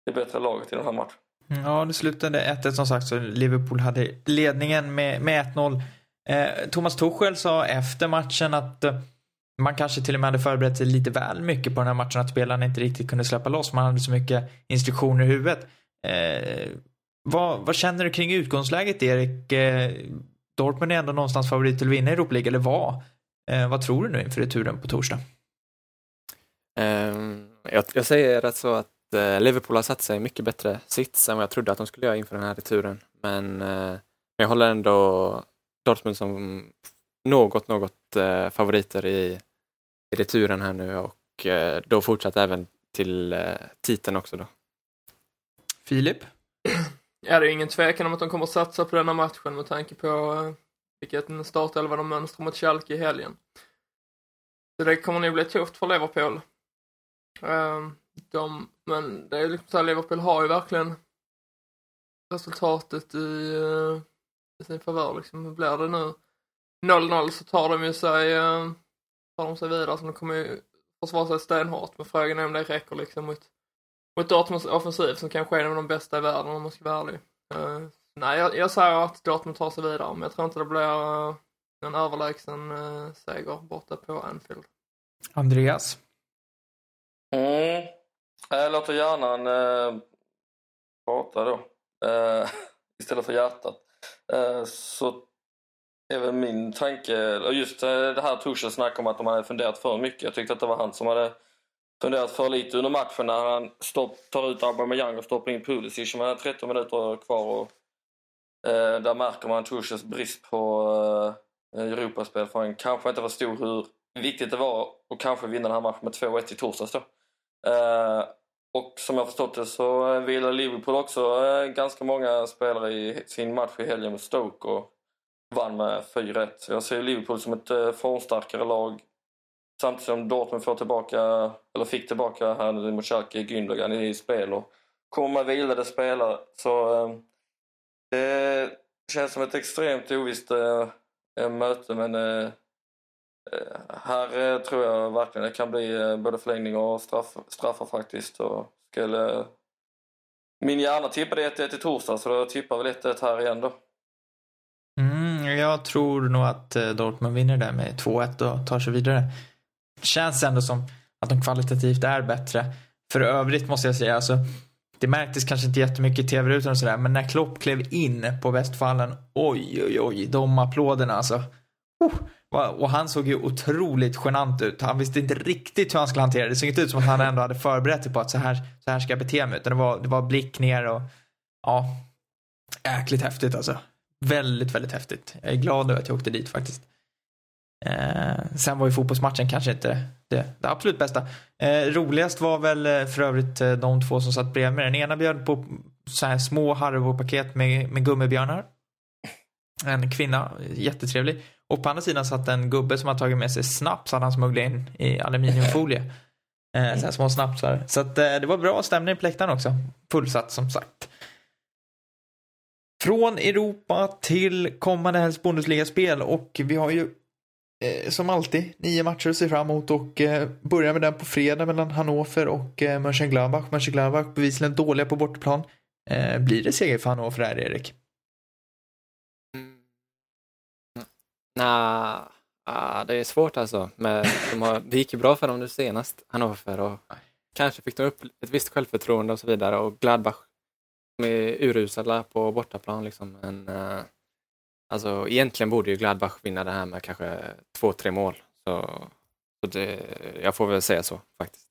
det bättre laget i den här matchen. Ja, det slutade 1-1 som sagt så Liverpool hade ledningen med, med 1-0. Eh, Thomas Tuchel sa efter matchen att eh, man kanske till och med hade förberett sig lite väl mycket på den här matchen, att spelarna inte riktigt kunde släppa loss. Man hade så mycket instruktioner i huvudet. Eh, vad, vad, känner du kring utgångsläget, Erik? Eh, Dortmund är ändå någonstans favorit till att vinna Europa League, eller vad? Eh, vad tror du nu inför returen på torsdag? Ehm, jag, jag, säger att så att eh, Liverpool har satt sig mycket bättre sits än vad jag trodde att de skulle göra inför den här returen. Men eh, jag håller ändå Dortmund som något, något eh, favoriter i, i returen här nu och eh, då fortsatt även till eh, titeln också då. Filip? Ja, det är ingen tvekan om att de kommer satsa på denna matchen med tanke på uh, vilken startelva de mönstrar mot Schalke i helgen. Så det kommer nog bli tufft för Liverpool. Uh, de, men det är liksom så här, Liverpool har ju verkligen resultatet i, uh, i sin favör liksom. Blir det nu? 0-0 så tar de ju sig, uh, tar de sig vidare så de kommer ju försvara sig stenhårt. Men frågan är om det räcker liksom mot, mot Dortmunds offensiv som kanske är en av de bästa i världen om man ska vara ärlig. Uh, nej, jag, jag säger att Dortmund tar sig vidare men jag tror inte det blir uh, en överlägsen uh, seger borta på Anfield. Andreas? Mm. Jag låter hjärnan eh, prata då. Eh, <laughs> istället för hjärtat. Eh, så är väl min tanke, och just eh, det här Tuchel snackade om att de hade funderat för mycket. Jag tyckte att det var han som hade funderat för lite under matchen när han stopp, tar ut Aubameyang och stoppar in Pulisic med 13 minuter kvar. Och, eh, där märker man Tuchels brist på eh, Europaspel för han kanske inte förstod hur viktigt det var att kanske vinna den här matchen med 2-1 i torsdags då. Eh, och som jag förstått det så eh, vilar Liverpool också eh, ganska många spelare i sin match i helgen mot Stoke och vann med 4-1. Jag ser Liverpool som ett eh, formstarkare lag samtidigt som Dortmund får tillbaka, eller fick tillbaka här nu mot Schalke, Gündogan i spel och kommer med vilade spelare. Så eh, det känns som ett extremt ovisst eh, möte men eh, Eh, här eh, tror jag verkligen det kan bli eh, både förlängning och straff, straffar faktiskt. Och skulle... Min hjärna tippade 1-1 i torsdag så då tippar väl 1-1 här igen då. Mm, jag tror nog att Dortmund vinner där med 2-1 och tar sig vidare. Känns ändå som att de kvalitativt är bättre. För övrigt måste jag säga, alltså, det märktes kanske inte jättemycket i tv-rutan och sådär, men när Klopp klev in på Västfallen, oj, oj, oj, de applåderna alltså. Oh och han såg ju otroligt genant ut. Han visste inte riktigt hur han skulle hantera det. Det såg inte ut som att han ändå hade förberett sig på att så här, så här ska jag bete mig. Utan det var, det var blick ner och ja, jäkligt häftigt alltså. Väldigt, väldigt häftigt. Jag är glad över att jag åkte dit faktiskt. Eh, sen var ju fotbollsmatchen kanske inte det, det absolut bästa. Eh, roligast var väl eh, för övrigt eh, de två som satt bredvid mig. Den ena bjöd på så här små Haribo-paket med, med gummibjörnar. En kvinna, jättetrevlig. Och på andra sidan satt en gubbe som hade tagit med sig snaps hade han smugglat in i aluminiumfolie. Eh, så små snapsar. Så att, eh, det var bra stämning på läktaren också. Fullsatt som sagt. Från Europa till kommande helst Bundesliga-spel och vi har ju eh, som alltid nio matcher att se fram emot och eh, börjar med den på fredag mellan Hannover och eh, Mönchengladbach. Mönchengladbach bevisligen dåliga på bortaplan. Eh, blir det seger för Hannover här, Erik? Nej, ah, det är svårt alltså. Men de har, det gick ju bra för dem nu senast, Hannover, och kanske fick de upp ett visst självförtroende och så vidare. Och Gladbach, är urusla på bortaplan liksom. Men uh, alltså, egentligen borde ju Gladbach vinna det här med kanske två, tre mål. Så, så det, jag får väl säga så faktiskt.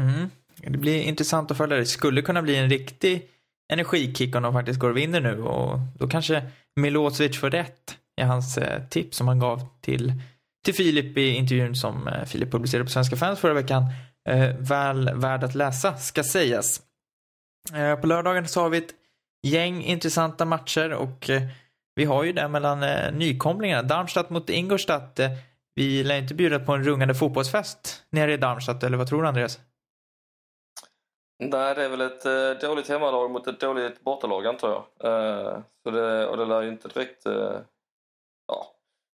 Mm. Det blir intressant att följa. Det skulle kunna bli en riktig energikick om de faktiskt går och vinner nu och då kanske Milosevic får rätt i hans eh, tips som han gav till, till Filip i intervjun som eh, Filip publicerade på Svenska fans förra veckan. Eh, väl värd att läsa, ska sägas. På lördagen så har vi ett gäng intressanta matcher och vi har ju det mellan nykomlingarna. Darmstadt mot Ingolstadt. Vi lär inte bjuda på en rungande fotbollsfest nere i Darmstadt, eller vad tror du Andreas? Nej, det är väl ett eh, dåligt hemmalag mot ett dåligt bortalag antar jag. Eh, så det, och det lär ju inte direkt eh,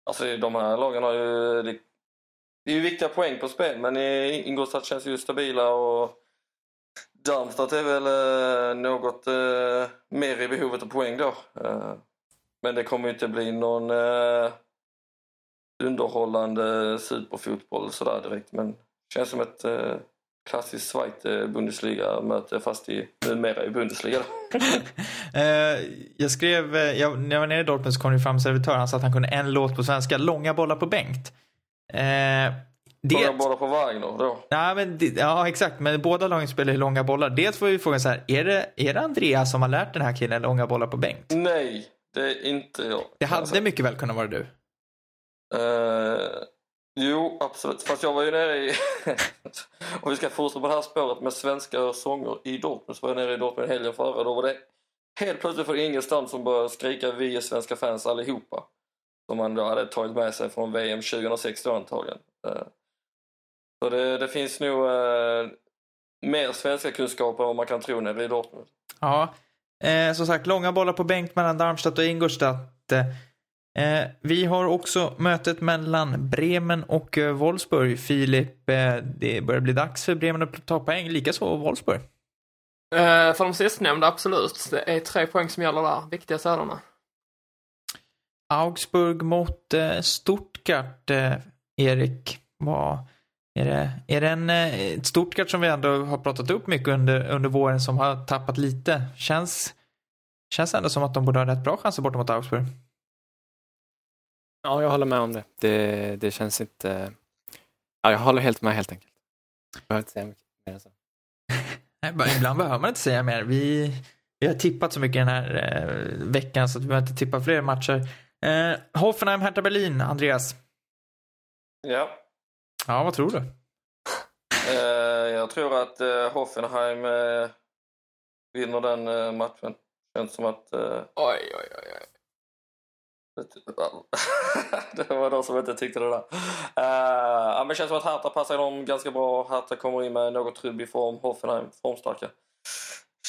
alltså de här lagen har ju... Det, det är ju viktiga poäng på spel, men Ingolstadt känns ju stabila och Darmstadt är väl eh, något eh, mer i behovet av poäng då. Eh, men det kommer ju inte bli någon eh, underhållande superfotboll sådär direkt, men känns som ett eh, klassiskt Zweite Bundesliga-möte fast i, numera i Bundesliga. <laughs> Eh, jag skrev, eh, jag, när jag var nere i Dortmund så kom det fram servitör, han sa att han kunde en låt på svenska, Långa bollar på Bengt. Eh, det... Långa bollar på Wagner då? Ja, men det, ja, exakt. Men båda lagen spelar ju långa bollar. Dels får vi fråga så här, är det, är det Andreas som har lärt den här killen långa bollar på Bengt? Nej, det är inte jag. Det hade mycket väl kunnat vara du. Uh, Jo, absolut. Fast jag var ju nere i... <laughs> Om vi ska fortsätta på det här spåret med svenska sånger i Dortmund så var jag nere i Dortmund helgen före. Då var det helt plötsligt från ingenstans som började skrika vi är svenska fans allihopa. Som man då hade tagit med sig från VM 2016 antagligen. Eh, så det, det finns nog eh, mer svenska kunskaper än vad man kan tro nere i Dortmund. Ja, eh, som sagt, långa bollar på bänk mellan Darmstadt och Ingolstadt. Eh, Eh, vi har också mötet mellan Bremen och eh, Wolfsburg. Filip, eh, det börjar bli dags för Bremen att ta poäng, likaså Wolfsburg. För de sistnämnda, absolut. Det är tre poäng som gäller där. Viktiga sådana. Augsburg mot Stuttgart, Erik. Vad, är det, är det en, ett Stuttgart som vi ändå har pratat upp mycket under, under våren som har tappat lite? Känns, känns ändå som att de borde ha rätt bra chanser borta mot Augsburg. Ja, jag håller med om det. Det, det känns inte... Ja, jag håller helt med helt enkelt. Jag behöver inte säga mycket mer än så. <laughs> Nej, bara Ibland behöver man inte säga mer. Vi, vi har tippat så mycket den här eh, veckan så att vi behöver inte tippa fler matcher. Eh, Hoffenheim, Hertha Berlin, Andreas. Ja, Ja, vad tror du? <laughs> eh, jag tror att eh, Hoffenheim eh, vinner den matchen. Känns som att... Oj, oj, oj. oj. <laughs> det var de som inte tyckte det där. Uh, ja, men det känns som att Hertha passar dem ganska bra. Hertha kommer in med något trubbig form. Hoffenheim formstarka.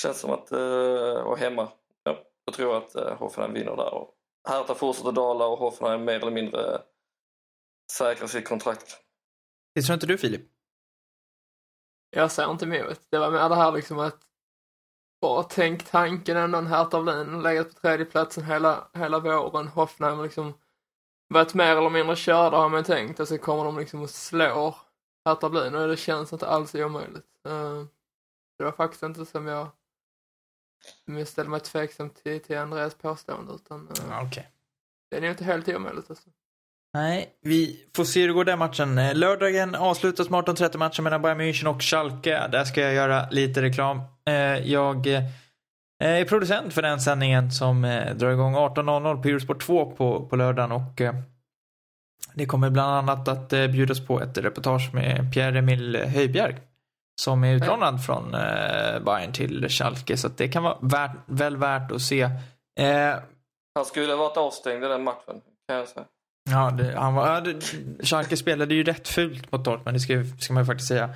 Känns som att... Uh, och hemma. Ja, jag tror att uh, Hoffenheim vinner där. Och Hertha fortsätter dala och Hoffenheim mer eller mindre säkrar sitt kontrakt. Det tror inte du Filip? Jag ser inte emot. Det var mer det här liksom att bara tänk tanken ändå en Hertha Berlin legat på tredjeplatsen hela, hela våren. Hoffenheim liksom varit mer eller mindre körda har man tänkt och så kommer de liksom och slår Hertha Berlin och det känns inte alls omöjligt. Uh, det var faktiskt inte som jag, som jag ställde mig tveksam till, till Andreas påstående utan uh, Ja, Okej. det är nog inte helt omöjligt alltså. Nej, vi får se hur det går den matchen. Eh, Lördagen avslutas med 18.30 matchen mellan Bayern München och Schalke. Där ska jag göra lite reklam. Eh, Jag eh, är producent för den sändningen som drar igång 18.00 på Eurosport 2 på, på lördagen och det kommer bland annat att bjudas på ett reportage med Pierre-Emil Höjbjerg som är utlånad från Bayern till Schalke så det kan vara värt, väl värt att se. Han skulle varit avstängd i den matchen, kan jag säga. Ja, det, han var, ja, det, Schalke spelade ju rätt fult mot Dortmund, det ska, ska man ju faktiskt säga.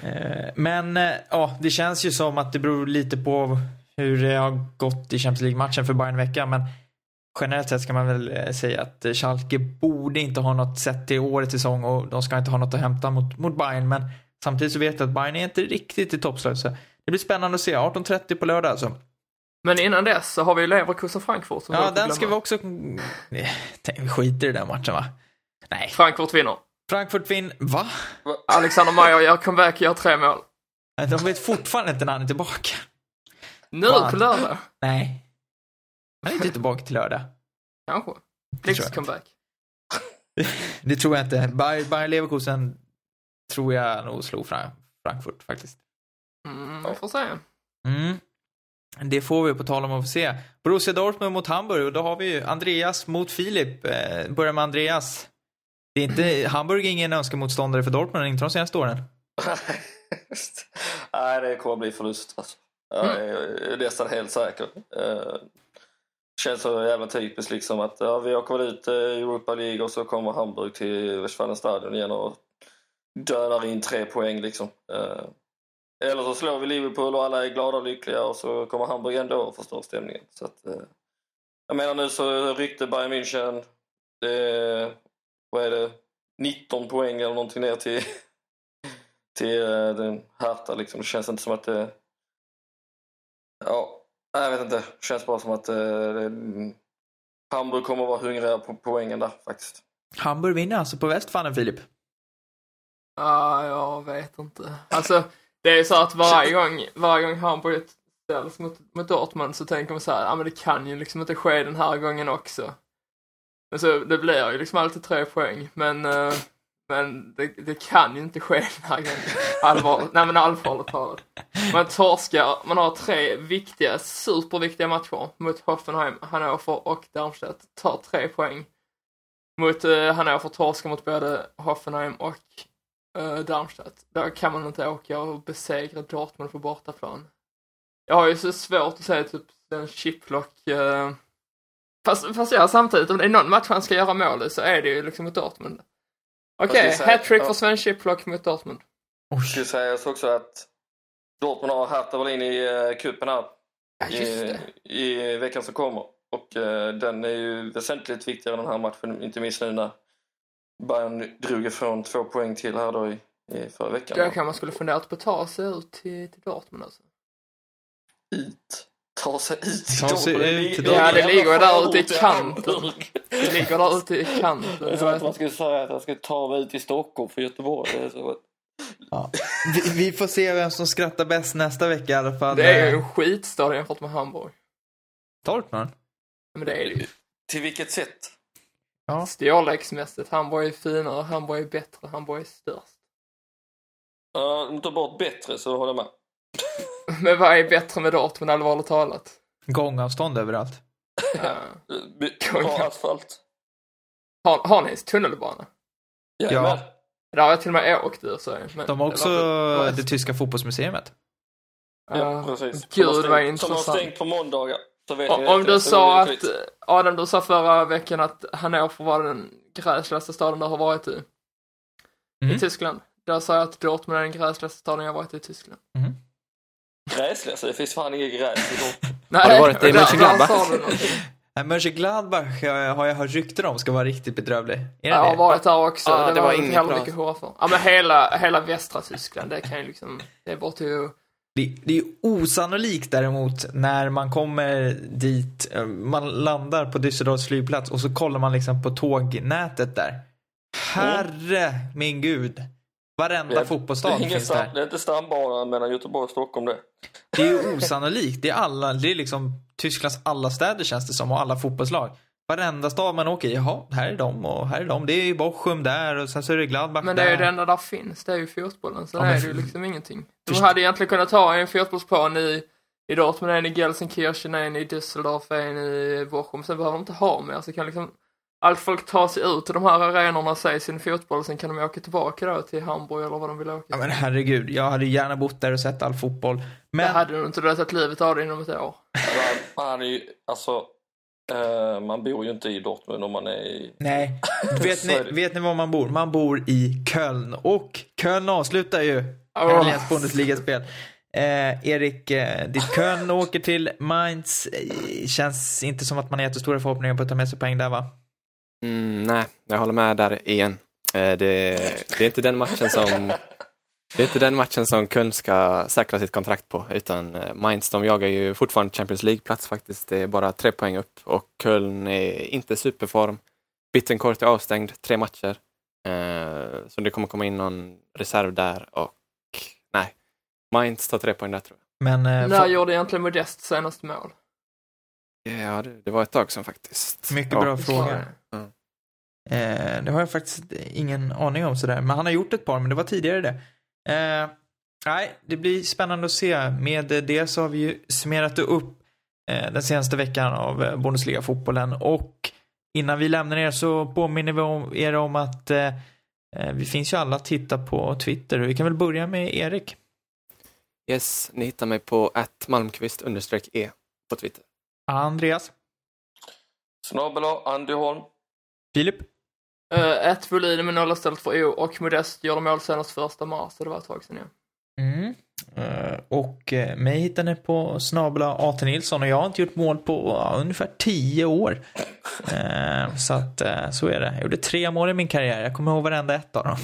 Eh, men eh, ja, det känns ju som att det beror lite på hur det har gått i Champions League-matchen för Bayern veckan, men generellt sett ska man väl eh, säga att eh, Schalke borde inte ha något sätt till årets säsong och de ska inte ha något att hämta mot, mot Bayern, men samtidigt så vet jag att Bayern är inte riktigt i toppslag, så det blir spännande att se. 18.30 på lördag alltså. Men innan dess så har vi Leverkusen Frankfurt som Ja, den ska vi också... Vi skiter i den matchen va? Nej. Frankfurt vinner. Frankfurt vinn... Va? Alexander Meyer gör comeback, gör tre mål. De vet fortfarande inte när han är tillbaka. Nu på lördag. Nej. Han är inte tillbaka till lördag. Kanske. Blix comeback. <laughs> Det tror jag inte. Bayer, Bayer Leverkusen tror jag nog slog Fra- Frankfurt faktiskt. Mm, vi får se. Mm. Det får vi på tal om att få se. Borussia Dortmund mot Hamburg och då har vi ju Andreas mot Filip. Eh, börjar med Andreas. Det är inte, <laughs> Hamburg är ingen önskemotståndare för Dortmund, inte de senaste åren. <laughs> Nej, det kommer bli förlust. Alltså. Jag är nästan helt säker. Eh, känns så jävla typiskt liksom att ja, vi åker väl ut eh, i Europa League och så kommer Hamburg till Westfalenstadion igen och dönar in tre poäng liksom. Eh, eller så slår vi Liverpool och alla är glada och lyckliga och så kommer Hamburg ändå och förstör stämningen. Så att, eh, jag menar nu så ryckte Bayern München, det är, vad är det, 19 poäng eller någonting ner till <laughs> till eh, den Hertha liksom. Det känns inte som att det... Ja, jag vet inte. Det känns bara som att eh, det... mm, Hamburg kommer att vara hungriga på poängen där faktiskt. Hamburg vinner alltså på Westfalen, Filip. Ah, jag vet inte. Alltså, det är så att varje gång, varje gång Hamburg ställs mot, mot Dortmund så tänker man så här, ja ah, men det kan ju liksom inte ske den här gången också. Men så det blir ju liksom alltid tre poäng, men, eh, men det, det kan ju inte ske den här gången. Allvar, nej men allvarligt talat. Man torskar, man har tre viktiga, superviktiga matcher mot Hoffenheim, Hannover och Darmstadt. Tar tre poäng. mot uh, Hannover torskar mot både Hoffenheim och uh, Darmstadt. Då kan man inte åka och besegra Dortmund på bortaplan. Jag har ju så svårt att säga typ en chiplock uh, Fast, fast ja, samtidigt, om det är någon match han ska göra mål i så är det ju liksom mot Dortmund. Okej, okay, hattrick för Sven Chiplock mot Dortmund. Det ska sägas också att Dortmund har Hertha Berlin i uh, cupen här. I, I, veckan som kommer. Och uh, den är ju väsentligt viktigare än den här matchen, inte minst nu när Bayern drog ifrån två poäng till här då i, i förra veckan. Då kan man skulle funderat på att ta sig ut till, till Dortmund alltså. Ut? ta sig ut Ta sig ut till Ja, det ligger där ute i kanten. Det ligger där ute i kanten. Det är som att man skulle säga att jag ska ta mig ut i Stockholm för Göteborg. Det är så. Ja. Vi, vi, får se vem som skrattar bäst nästa vecka i alla fall. Det är ju en skitstad jämfört med Hamburg. Dortmund? Men det är det ju. Till vilket sätt? Ja. Storleksmässigt. Hamburg är finare, Hamburg är bättre, Hamburg är störst. Ja, uh, ta bort bättre så håller jag med. <laughs> Men vad är bättre med Dortmund allvarligt talat? Gångavstånd överallt. Ja. Bra <laughs> asfalt. Har, har ni tunnelbana? Ja. Där har jag till och med åkt ur så. Men, De har också det, det tyska fotbollsmuseet. Ja, precis. Gud vad intressant. Som har stängt på måndagar. Om du sa att, Adam du sa förra veckan att Hannover var den gräsligaste staden du har varit i. Mm. I Tyskland. Då sa jag att Dortmund är den gräsligaste staden jag har varit i i Tyskland. Mm. Gräsliga? Så det finns fan inget gräs i Dortmund. <laughs> har du varit i Mönchengladbach? <laughs> Mönchengladbach har jag hört rykten om ska vara riktigt bedrövlig. Är det jag har varit där också. Ah, det, det, var, var inte heller mycket hårför. Ja men hela, hela västra Tyskland, det kan ju liksom, det är bara till det, det är osannolikt däremot när man kommer dit, eh, man landar på Düsseldorfs flygplats och så kollar man liksom på tågnätet där. Herre mm. min gud. Varenda fotbollsstad finns stam, där. Det är inte stambanan mellan Göteborg och Stockholm det. Det är osannolikt. Det är, alla, det är liksom Tysklands alla städer känns det som och alla fotbollslag. Varenda stad man åker i, jaha, här är de och här är de. Det är ju Bochum där och sen så är det Gladbach Men det är ju det enda där finns, det är ju fotbollen. Så ja, det är ju liksom ingenting. Du Först... hade egentligen kunnat ta en fotbollsplan i, i Dortmund, en i Gelsenkirchen, en i Düsseldorf, en i Bochum. Sen behöver de inte ha mer. Så kan liksom allt folk tar sig ut till de här arenorna, säger sin fotboll, sen kan de åka tillbaka då till Hamburg eller vad de vill åka Ja men herregud, jag hade gärna bott där och sett all fotboll. Men... Det hade du inte, du hade sett livet av det inom ett år. Man är ju, alltså, uh, man bor ju inte i Dortmund om man är i... Nej, <laughs> vet, ni, vet ni var man bor? Man bor i Köln och Köln avslutar ju oh. helgens Bundesliga-spel. Eh, Erik, eh, ditt Köln <laughs> åker till Mainz. Eh, känns inte som att man har jättestora förhoppningar på att ta med sig poäng där va? Mm, nej, jag håller med där igen. Eh, det, det, är inte den matchen som <laughs> det är inte den matchen som Köln ska säkra sitt kontrakt på, utan eh, Mainz de jagar ju fortfarande Champions League-plats faktiskt. Det är bara tre poäng upp och Köln är inte superform. Bittencourt är avstängd, tre matcher. Eh, så det kommer komma in någon reserv där och nej, Mainz tar tre poäng där tror jag. Men, eh, När gjorde egentligen Modest senast mål? Ja, det, det, var ett tag sedan faktiskt. Mycket bra fråga. Mm. Eh, det har jag faktiskt ingen aning om sådär. Men han har gjort ett par, men det var tidigare det. Eh, nej, det blir spännande att se. Med det så har vi ju summerat upp eh, den senaste veckan av eh, Bundesliga-fotbollen. Och innan vi lämnar er så påminner vi om, er om att eh, eh, vi finns ju alla att titta på Twitter. Vi kan väl börja med Erik. Yes, ni hittar mig på att Malmqvist e på Twitter. Andreas. Snabel Andy Holm. Filip. Uh, ett volym med noll istället för O och Modest gjorde mål senast första mars, så det var ett tag sedan igen. Mm. Uh, och uh, mig hittar ni på snabla AT Nilsson och jag har inte gjort mål på uh, ungefär tio år. så att så är det. Jag gjorde tre mål i min karriär. Jag kommer ihåg varenda ett av dem.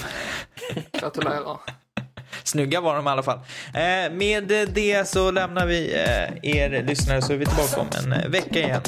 <laughs> Gratulerar. Snygga var de i alla fall. Med det så lämnar vi er lyssnare så är vi tillbaka om en vecka igen.